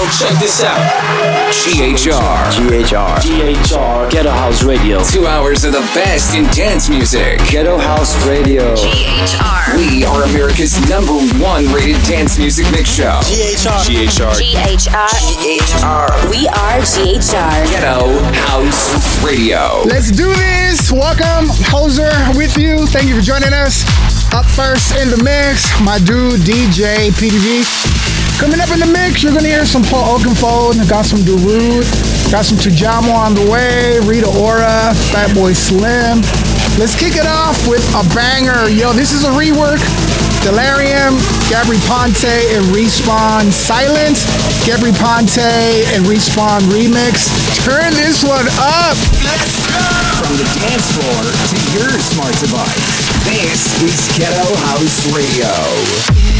Yo, check this out. GHR. GHR. GHR. Ghetto House Radio. Two hours of the best in dance music. Ghetto House Radio. GHR. We are America's number one rated dance music mix show. GHR. GHR. GHR. GHR. We are GHR. Ghetto House Radio. Let's do this. Welcome, Hoser, with you. Thank you for joining us. Up first in the mix, my dude DJ Peeti-V. Coming up in the mix, you're gonna hear some Paul Oakenfold. And got some Darude. Got some Tujamo on the way. Rita Ora, Fatboy Slim. Let's kick it off with a banger. Yo, this is a rework. Delerium, Gabry Ponte, and R3Spawn Silence. Gabry Ponte and R3Spawn Remix. Turn this one up. From the dance floor to your smart device. This is Ghetto House Radio.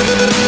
Thank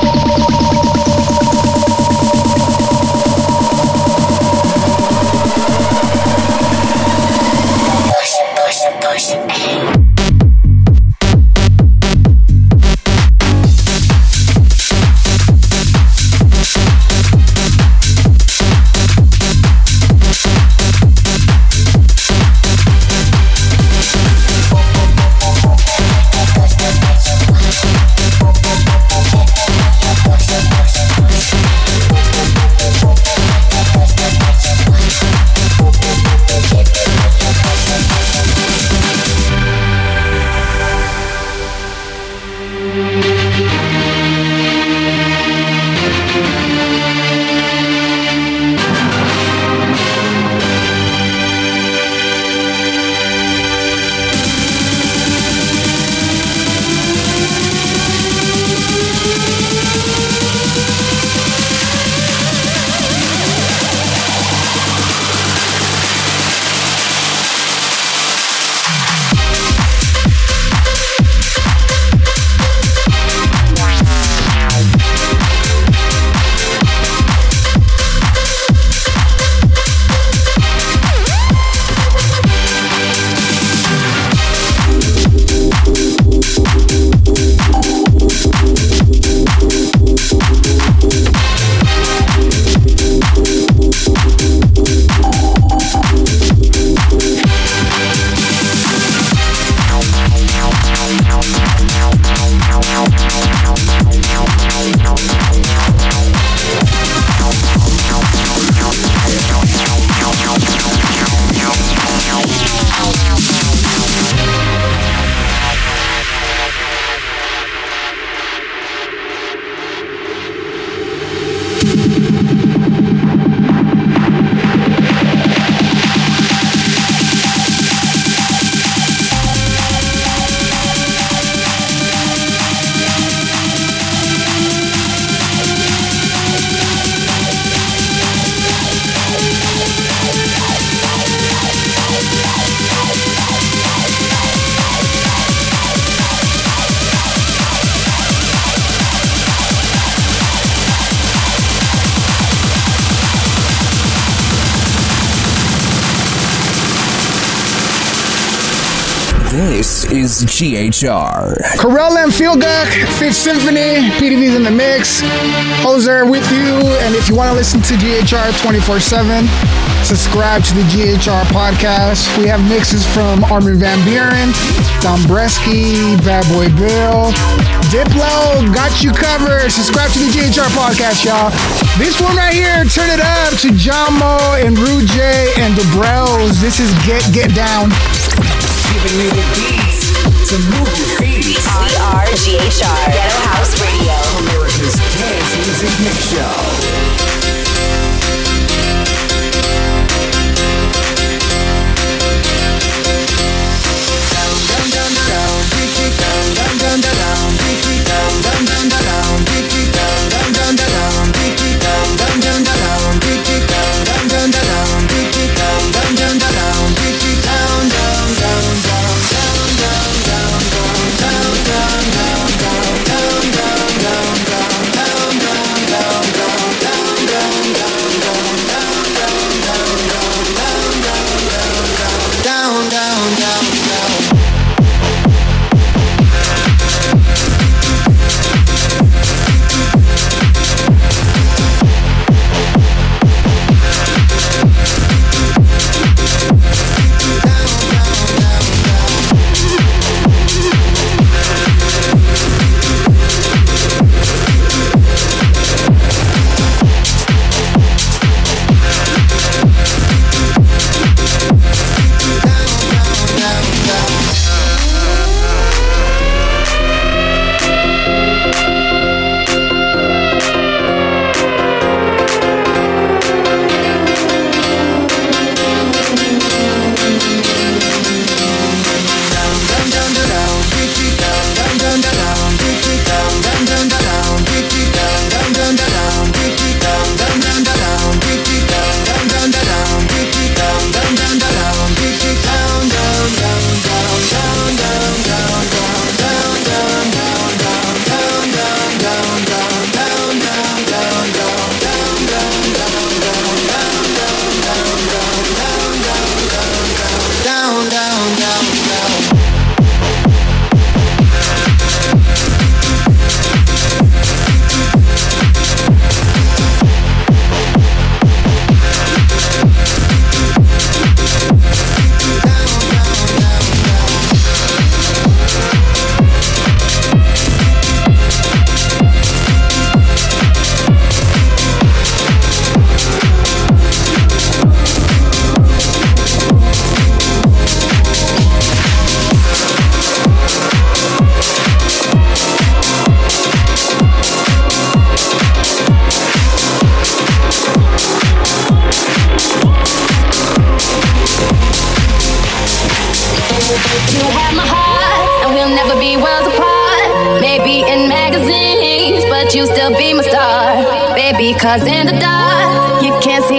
Fresh. Is GHR. Carola and Felguk, Fifth Symphony, Peeti-V's in the mix. Hoser with you. And if you want to listen to GHR 24 7, subscribe to the GHR podcast. We have mixes from Armin Van Buuren, Don Bresky, Bad Boy Bill, Diplo, got you covered. Subscribe to the GHR podcast, y'all. This one right here, turn it up Tujamo and Ruudejay and Da Brozz. This is Get Get Down. Giving you the beats to move your feet. Are Ghetto House Radio. America's dance music mix show.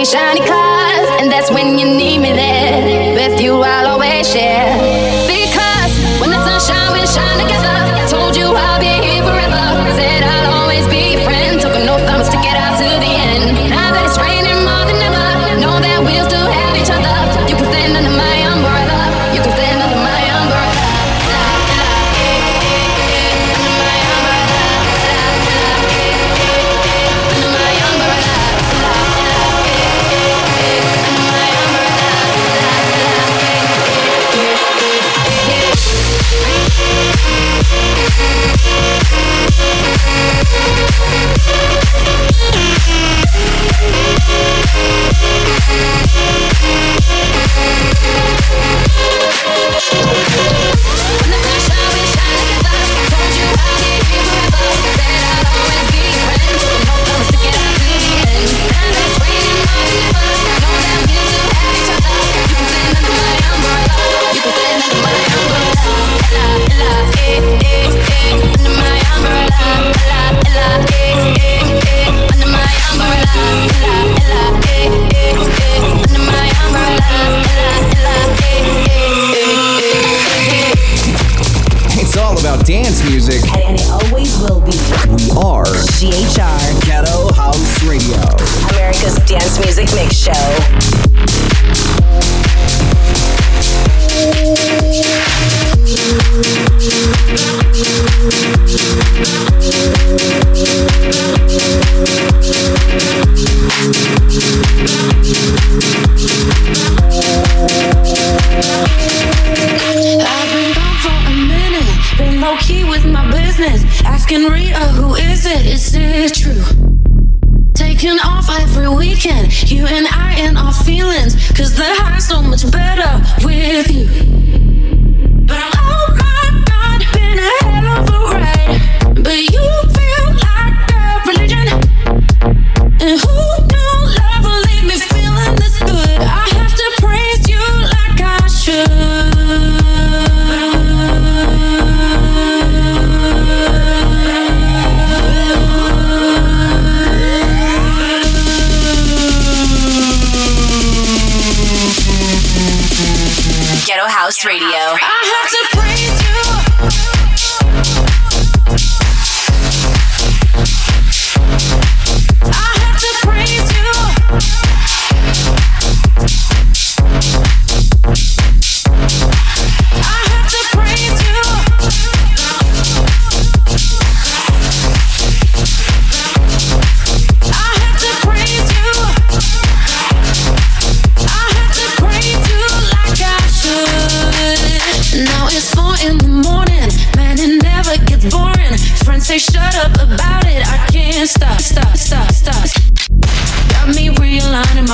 Shiny cars. And that's when you need me there. With you, I'll always share. Because when the sun shine, we'll shine together. When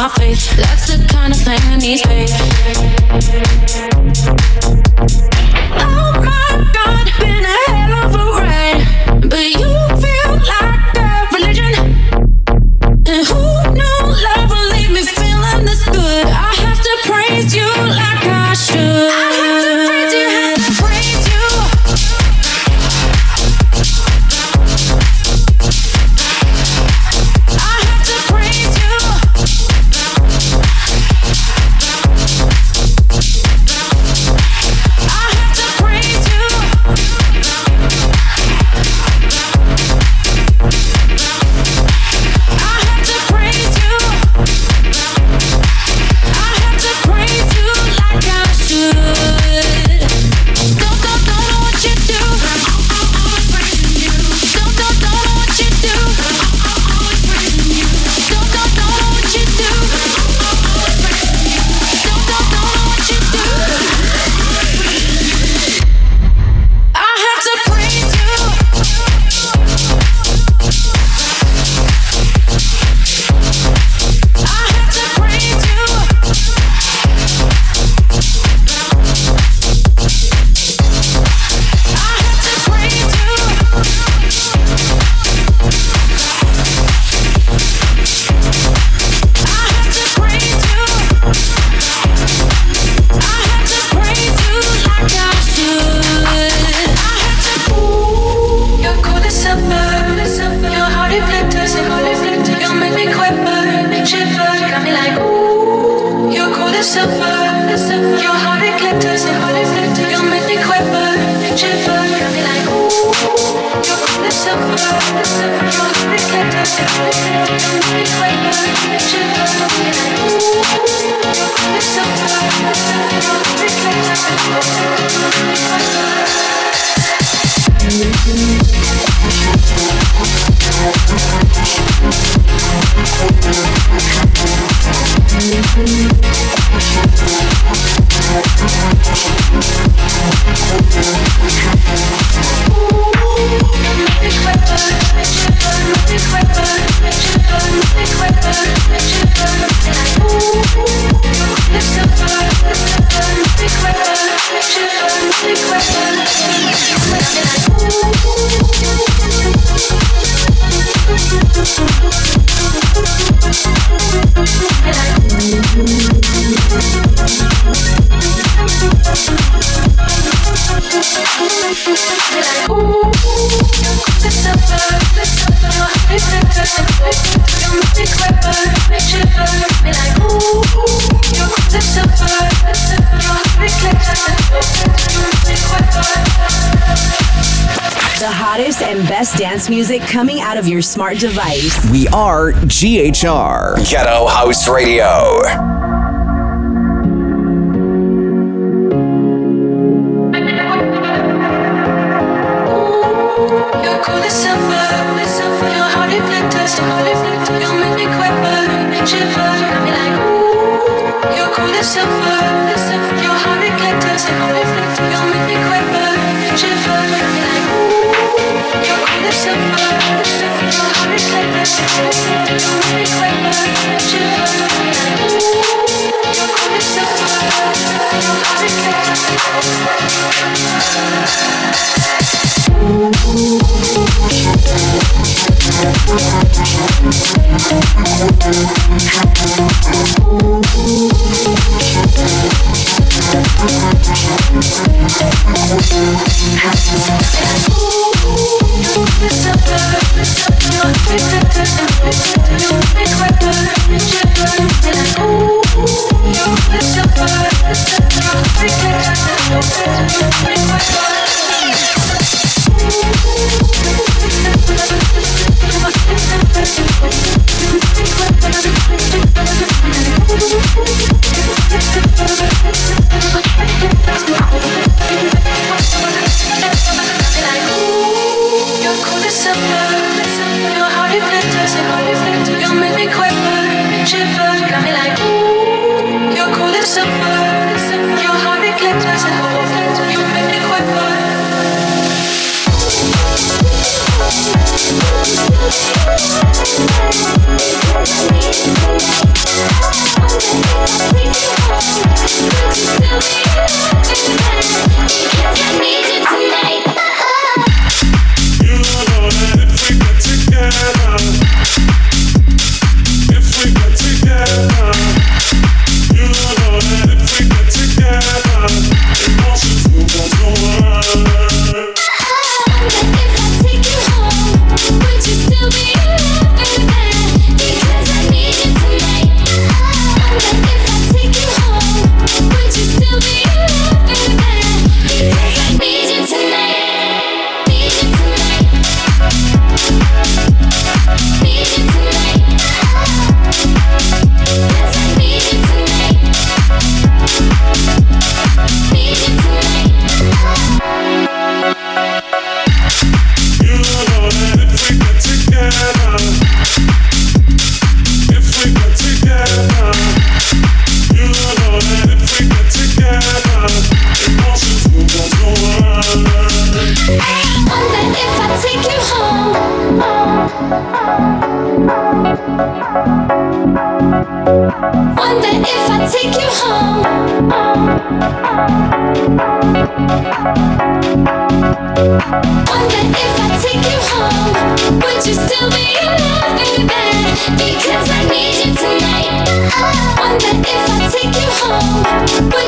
my face. That's the kind of thing I need, babe. The hottest and best dance music coming out of your smart device. We are GHR. Ghetto House Radio. happen, happen.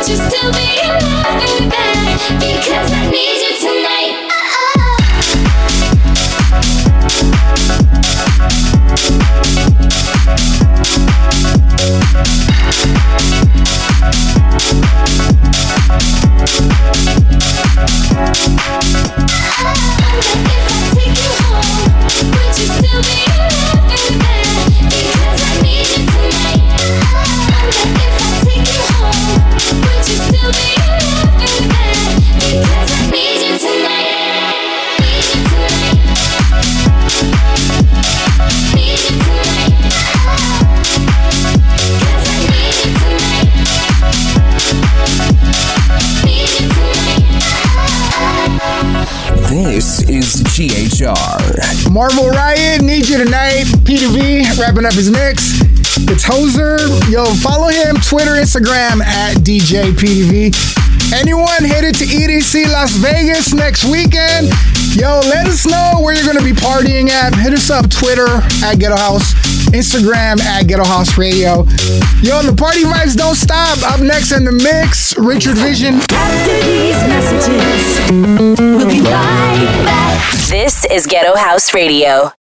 Would you still be in love, baby? Because I need you tonight. Is GHR. Marvel Riot, Need You Tonight, Peeti-V, wrapping up his mix. It's Hoser. Yo, follow him, Twitter, Instagram at DJ Peeti-V. Anyone headed to EDC Las Vegas next weekend? Yo, let us know where you're going to be partying at. Hit us up, Twitter at Ghetto House, Instagram at Ghetto House Radio. Yo, the party vibes don't stop. Up next in the mix, Richard Vission. After these messages, we'll be right back. This is Ghetto House Radio.